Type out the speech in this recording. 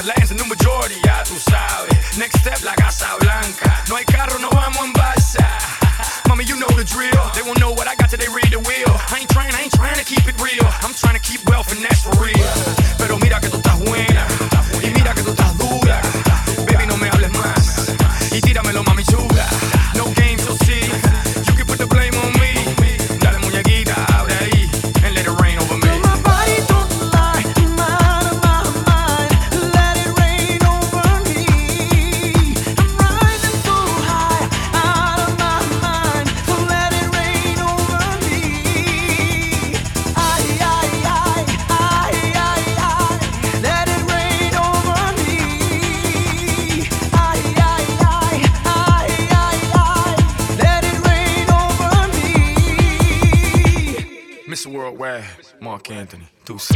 Catalanes en un majority, ya tú sabes. Next step, la Casa Blanca. No hay carro, no vamos en balsa. Mommy, you know the drill. They won't know what I got till they read the wheel. I ain't trying, I ain't trying to keep it real. I'm trying to keep wealth and that's for real. Mr. Worldwide, Marc Anthony, Deuce.